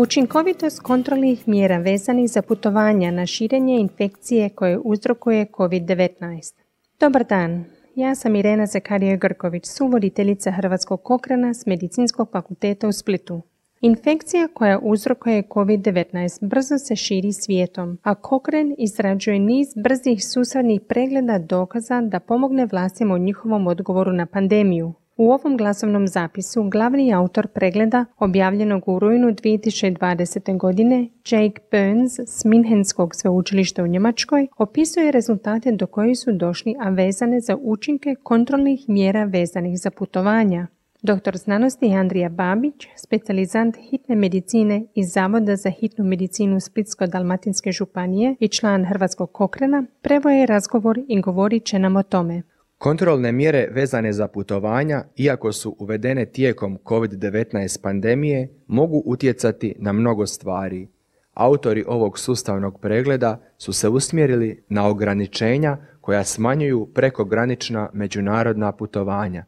Učinkovitost kontrolnih mjera vezanih za putovanja na širenje infekcije koje uzrokuje COVID-19. Dobar dan, ja sam Irena Zakarija Grković, suvoditeljica Hrvatskog kokrena s Medicinskog fakulteta u Splitu. Infekcija koja uzrokuje COVID-19 brzo se širi svijetom, a Kokren izrađuje niz brzih susadnih pregleda dokaza da pomogne vlastima u njihovom odgovoru na pandemiju. U ovom glasovnom zapisu glavni autor pregleda objavljenog u rujnu 2020. godine Jake Burns s Minhenskog sveučilišta u Njemačkoj opisuje rezultate do koji su došli, a vezane za učinke kontrolnih mjera vezanih za putovanja. Doktor znanosti Andrija Babić, specijalizant hitne medicine iz Zavoda za hitnu medicinu Splitsko-Dalmatinske županije i član Hrvatskog kokrena, prevoje razgovor i govorit će nam o tome. Kontrolne mjere vezane za putovanja, iako su uvedene tijekom COVID-19 pandemije, mogu utjecati na mnogo stvari. Autori ovog sustavnog pregleda su se usmjerili na ograničenja koja smanjuju prekogranična međunarodna putovanja.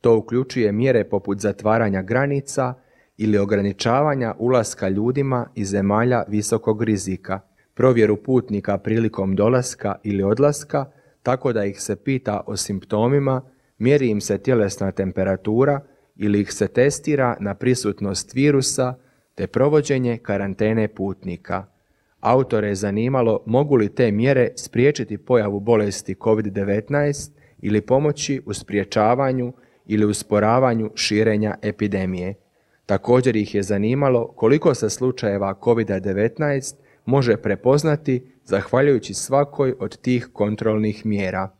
To uključuje mjere poput zatvaranja granica ili ograničavanja ulaska ljudima iz zemalja visokog rizika, provjeru putnika prilikom dolaska ili odlaska, tako da ih se pita o simptomima, mjeri im se tjelesna temperatura ili ih se testira na prisutnost virusa te provođenje karantene putnika. Autore je zanimalo mogu li te mjere spriječiti pojavu bolesti COVID-19 ili pomoći u spriječavanju ili usporavanju širenja epidemije. Također ih je zanimalo koliko se slučajeva COVID-19 može prepoznati zahvaljujući svakoj od tih kontrolnih mjera.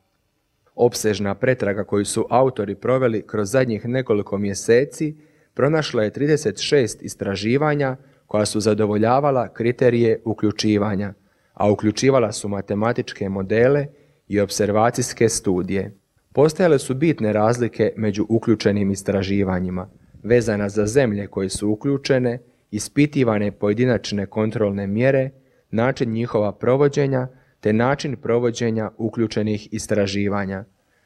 Opsežna pretraga koju su autori proveli kroz zadnjih nekoliko mjeseci pronašla je 36 istraživanja koja su zadovoljavala kriterije uključivanja, a uključivala su matematičke modele i observacijske studije. Postojale su bitne razlike među uključenim istraživanjima, vezana za zemlje koje su uključene, ispitivane pojedinačne kontrolne mjere način njihova provođenja te način provođenja uključenih istraživanja.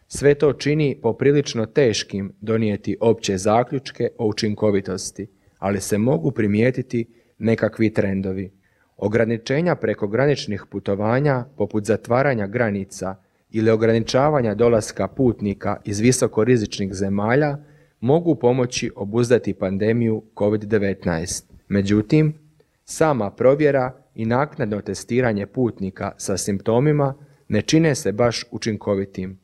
Sve to čini poprilično teškim donijeti opće zaključke o učinkovitosti, ali se mogu primijetiti nekakvi trendovi. Ograničenja prekograničnih putovanja, poput zatvaranja granica ili ograničavanja dolaska putnika iz visokorizičnih zemalja, mogu pomoći obuzdati pandemiju COVID-19. Međutim, sama provjera i naknadno testiranje putnika sa simptomima ne čine se baš učinkovitim.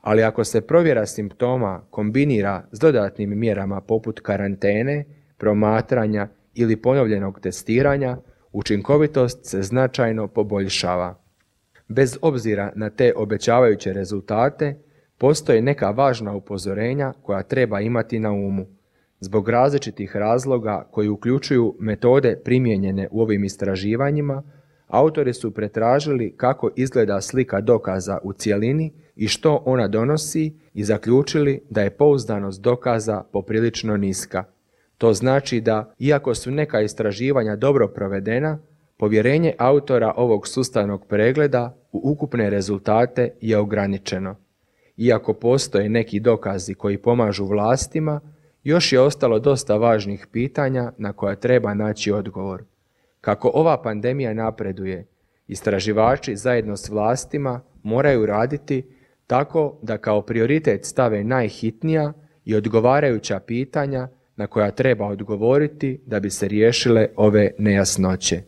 Ali ako se provjera simptoma kombinira s dodatnim mjerama poput karantene, promatranja ili ponovljenog testiranja, učinkovitost se značajno poboljšava. Bez obzira na te obećavajuće rezultate, postoje neka važna upozorenja koja treba imati na umu zbog različitih razloga koji uključuju metode primijenjene u ovim istraživanjima, autori su pretražili kako izgleda slika dokaza u cjelini i što ona donosi i zaključili da je pouzdanost dokaza poprilično niska. To znači da, iako su neka istraživanja dobro provedena, povjerenje autora ovog sustavnog pregleda u ukupne rezultate je ograničeno. Iako postoje neki dokazi koji pomažu vlastima, još je ostalo dosta važnih pitanja na koja treba naći odgovor. Kako ova pandemija napreduje, istraživači zajedno s vlastima moraju raditi tako da kao prioritet stave najhitnija i odgovarajuća pitanja na koja treba odgovoriti da bi se riješile ove nejasnoće.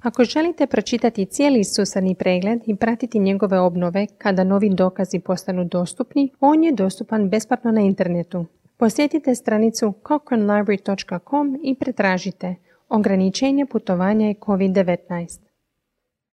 Ako želite pročitati cijeli susadni pregled i pratiti njegove obnove kada novi dokazi postanu dostupni, on je dostupan besplatno na internetu. Posjetite stranicu cochranelibrary.com i pretražite ograničenje putovanja i COVID-19.